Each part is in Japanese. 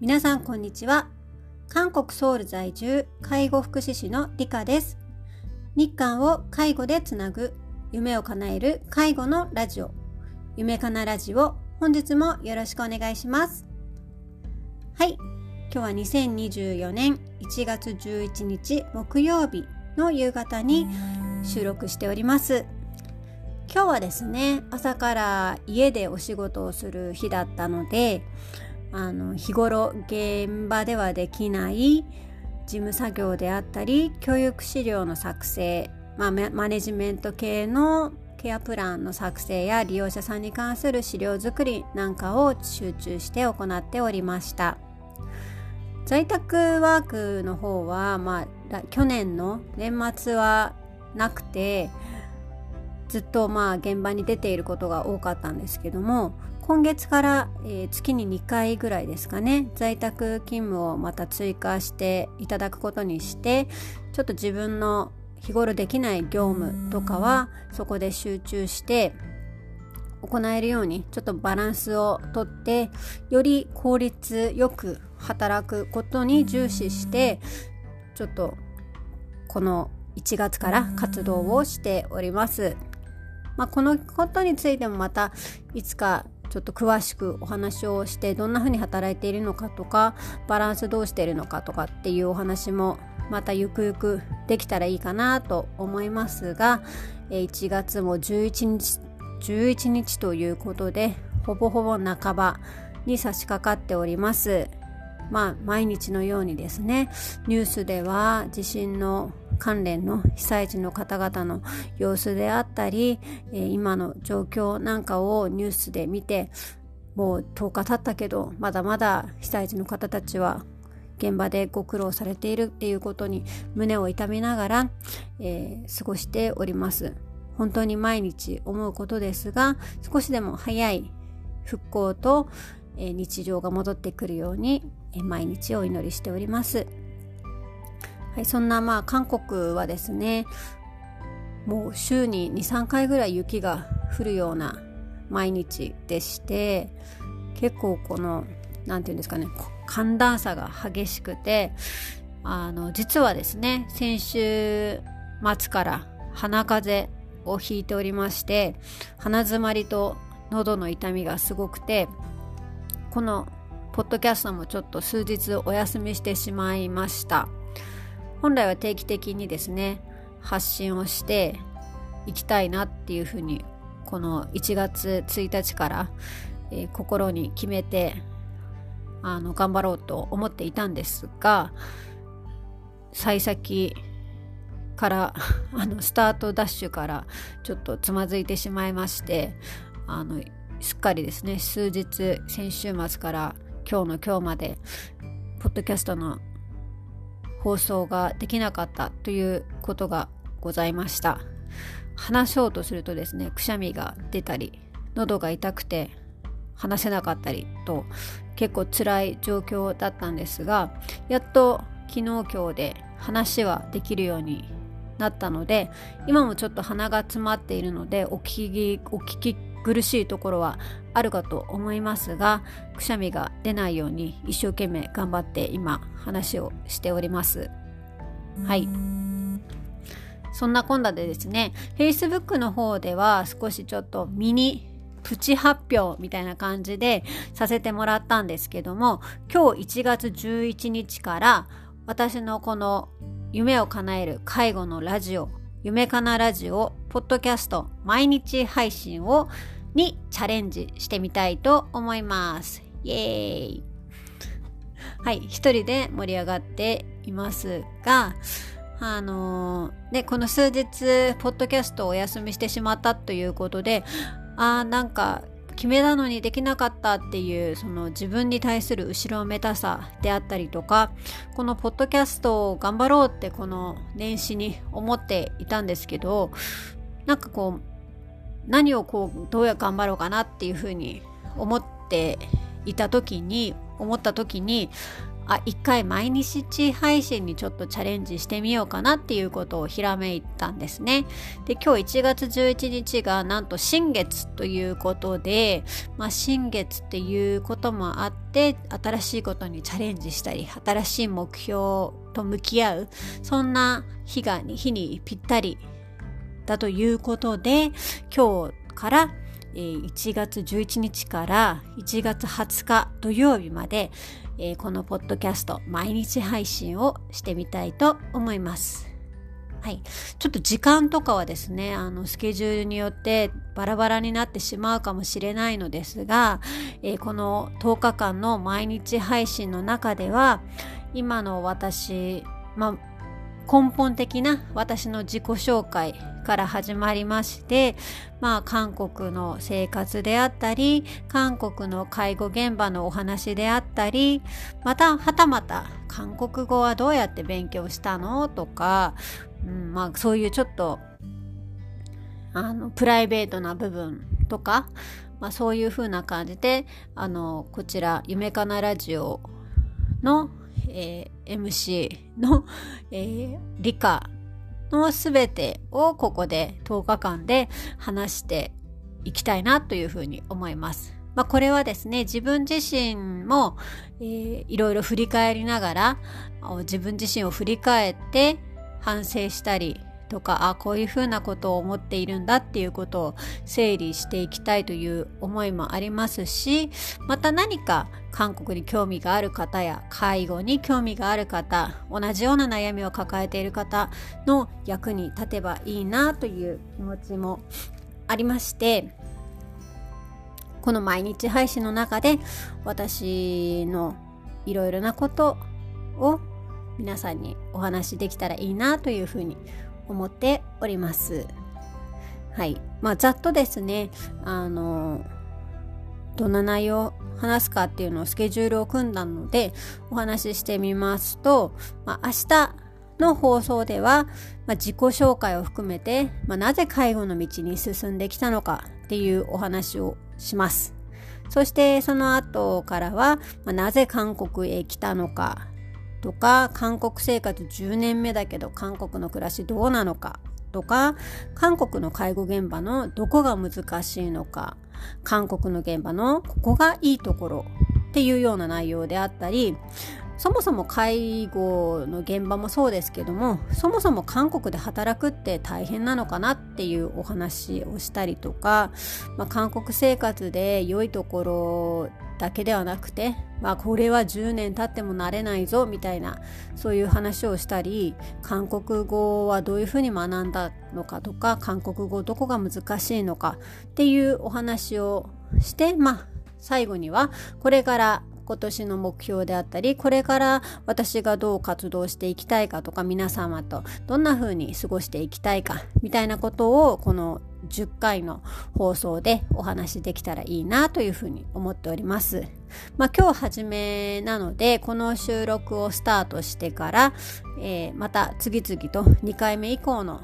皆さんこんにちは。韓国ソウル在住介護福祉士のリカです。日韓を介護でつなぐ夢を叶える介護のラジオ。夢かなラジオ本日もよろしくお願いします。はい。今日は2024年1月11日木曜日の夕方に収録しております。今日はですね朝から家でお仕事をする日だったのであの日頃現場ではできない事務作業であったり教育資料の作成、まあ、マネジメント系のケアプランの作成や利用者さんに関する資料作りなんかを集中して行っておりました。在宅ワークの方は、まあ、去年の年末はなくてずっとまあ現場に出ていることが多かったんですけども今月から、え、月に2回ぐらいですかね在宅勤務をまた追加していただくことにしてちょっと自分の日頃できない業務とかはそこで集中して行えるようにちょっとバランスをとってより効率よく働くことに重視してちょっとこの1月から活動をしております。まあ、このことについてもまたいつかちょっと詳しくお話をしてどんな風に働いているのかとかバランスどうしているのかとかっていうお話もまたゆくゆくできたらいいかなと思いますが1月も11日 ,11 日ということでほぼほぼ半ばに差し掛かっております。まあ毎日のようにですねニュースでは地震の関連の被災地の方々の様子であったり、えー、今の状況なんかをニュースで見てもう10日経ったけどまだまだ被災地の方たちは現場でご苦労されているっていうことに胸を痛めながら、えー、過ごしております本当に毎日思うことですが少しでも早い復興と、えー、日常が戻ってくるように、えー、毎日お祈りしております。はい、そんなまあ韓国はですねもう週に23回ぐらい雪が降るような毎日でして結構この何て言うんですかね寒暖差が激しくてあの実はですね先週末から鼻風邪をひいておりまして鼻づまりと喉の痛みがすごくてこのポッドキャストもちょっと数日お休みしてしまいました。本来は定期的にですね発信をしていきたいなっていうふうにこの1月1日から、えー、心に決めてあの頑張ろうと思っていたんですが幸先から あのスタートダッシュからちょっとつまずいてしまいましてあのすっかりですね数日先週末から今日の今日までポッドキャストの放送ができなかったということがございました。話そうとするとですねくしゃみが出たり喉が痛くて話せなかったりと結構辛い状況だったんですがやっと昨日今日で話はできるようになったので今もちょっと鼻が詰まっているのでお聞きお聞き苦しいところはあるかと思いますがくしゃみが出ないように一生懸命頑張って今話をしております。はい。そんなこんなでですね Facebook の方では少しちょっとミニプチ発表みたいな感じでさせてもらったんですけども今日1月11日から私のこの夢を叶える介護のラジオ夢かなラジオポッドキャスト毎日配信をにチャレンジしてみたいと思います。イエーイはい、一人で盛り上がっていますが、あのー、ね、この数日、ポッドキャストをお休みしてしまったということで、あーなんか、決めたのにできなかったっていうその自分に対する後ろめたさであったりとかこのポッドキャストを頑張ろうってこの年始に思っていたんですけどなんかこう何をこうどうや頑張ろうかなっていうふうに思っていた時に思った時にあ一回毎日配信にちょっとチャレンジしてみようかなっていうことをひらめいたんですね。で今日1月11日がなんと新月ということで、まあ、新月っていうこともあって新しいことにチャレンジしたり新しい目標と向き合うそんな日が日にぴったりだということで今日から1月11日から1月20日土曜日までえこのポッドキャスト毎日配信をしてみたいと思います。はい。ちょっと時間とかはですね、あの、スケジュールによってバラバラになってしまうかもしれないのですが、えー、この10日間の毎日配信の中では、今の私、まあ、根本的な私の自己紹介から始まりまして、まあ、韓国の生活であったり韓国の介護現場のお話であったりまたはたまた韓国語はどうやって勉強したの？とか、うんまあ、そういうちょっとあのプライベートな部分とか、まあ、そういう風な感じであのこちら「夢かなラジオの」えー、MC の、えー、理科のすべてをここで10日間で話していきたいなというふうに思います。まあ、これはですね、自分自身も、えー、いろいろ振り返りながら、自分自身を振り返って反省したり、とかあこういうふうなことを思っているんだっていうことを整理していきたいという思いもありますしまた何か韓国に興味がある方や介護に興味がある方同じような悩みを抱えている方の役に立てばいいなという気持ちもありましてこの毎日配信の中で私のいろいろなことを皆さんにお話しできたらいいなというふうに思っております。はい。まあ、ざっとですね、あの、どんな内容を話すかっていうのをスケジュールを組んだのでお話ししてみますと、まあ、明日の放送では、まあ、自己紹介を含めて、まあ、なぜ介護の道に進んできたのかっていうお話をします。そしてその後からは、まあ、なぜ韓国へ来たのかとか韓国生活10年目だけど韓国の暮らしどうなのかとか韓国の介護現場のどこが難しいのか韓国の現場のここがいいところっていうような内容であったりそもそも介護の現場もそうですけどもそもそも韓国で働くって大変なのかなっていうお話をしたりとか、まあ、韓国生活で良いところだけではなくて、まあ、これは10年経っても慣れないぞみたいなそういう話をしたり韓国語はどういうふうに学んだのかとか韓国語どこが難しいのかっていうお話をしてまあ最後にはこれから今年の目標であったりこれから私がどう活動していきたいかとか皆様とどんな風に過ごしていきたいかみたいなことをこの10回の放送でお話しできたらいいなというふうに思っております。まあ、今日初めなのでこの収録をスタートしてから、えー、また次々と2回目以降の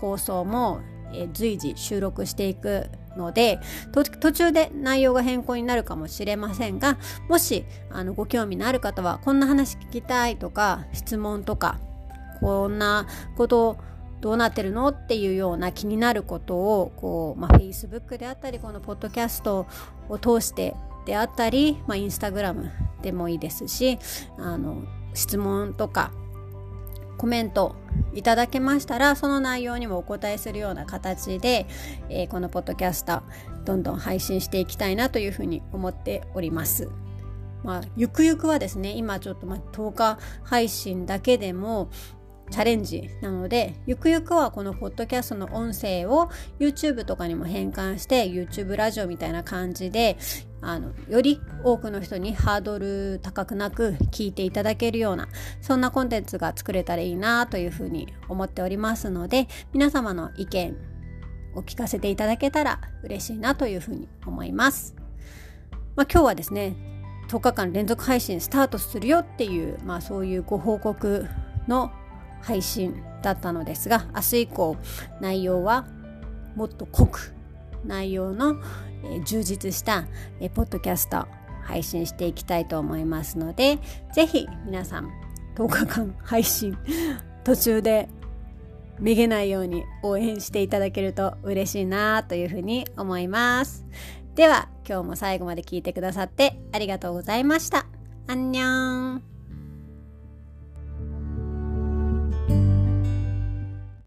放送も、えー、随時収録していくので途中で内容が変更になるかもしれませんがもしあのご興味のある方はこんな話聞きたいとか質問とかこんなことどうなってるのっていうような気になることをこう、まあ、Facebook であったりこのポッドキャストを通してであったり、まあ、インスタグラムでもいいですしあの質問とかコメントいただけましたらその内容にもお答えするような形で、えー、このポッドキャスターどんどん配信していきたいなというふうに思っております。まあ、ゆくゆくはですね今ちょっとまあ10日配信だけでもチャレンジなのでゆくゆくはこのポッドキャストの音声を YouTube とかにも変換して YouTube ラジオみたいな感じであのより多くの人にハードル高くなく聞いていただけるようなそんなコンテンツが作れたらいいなというふうに思っておりますので皆様の意見を聞かせていただけたら嬉しいなというふうに思います。まあ、今日はですね10日間連続配信スタートするよっていう、まあ、そういうご報告の配信だったのですが明日以降内容はもっと濃く内容の、え、充実した、え、ポッドキャスト配信していきたいと思いますので、ぜひ皆さん10日間 配信途中でめげないように応援していただけると嬉しいなというふうに思います。では今日も最後まで聞いてくださってありがとうございました。アンニョン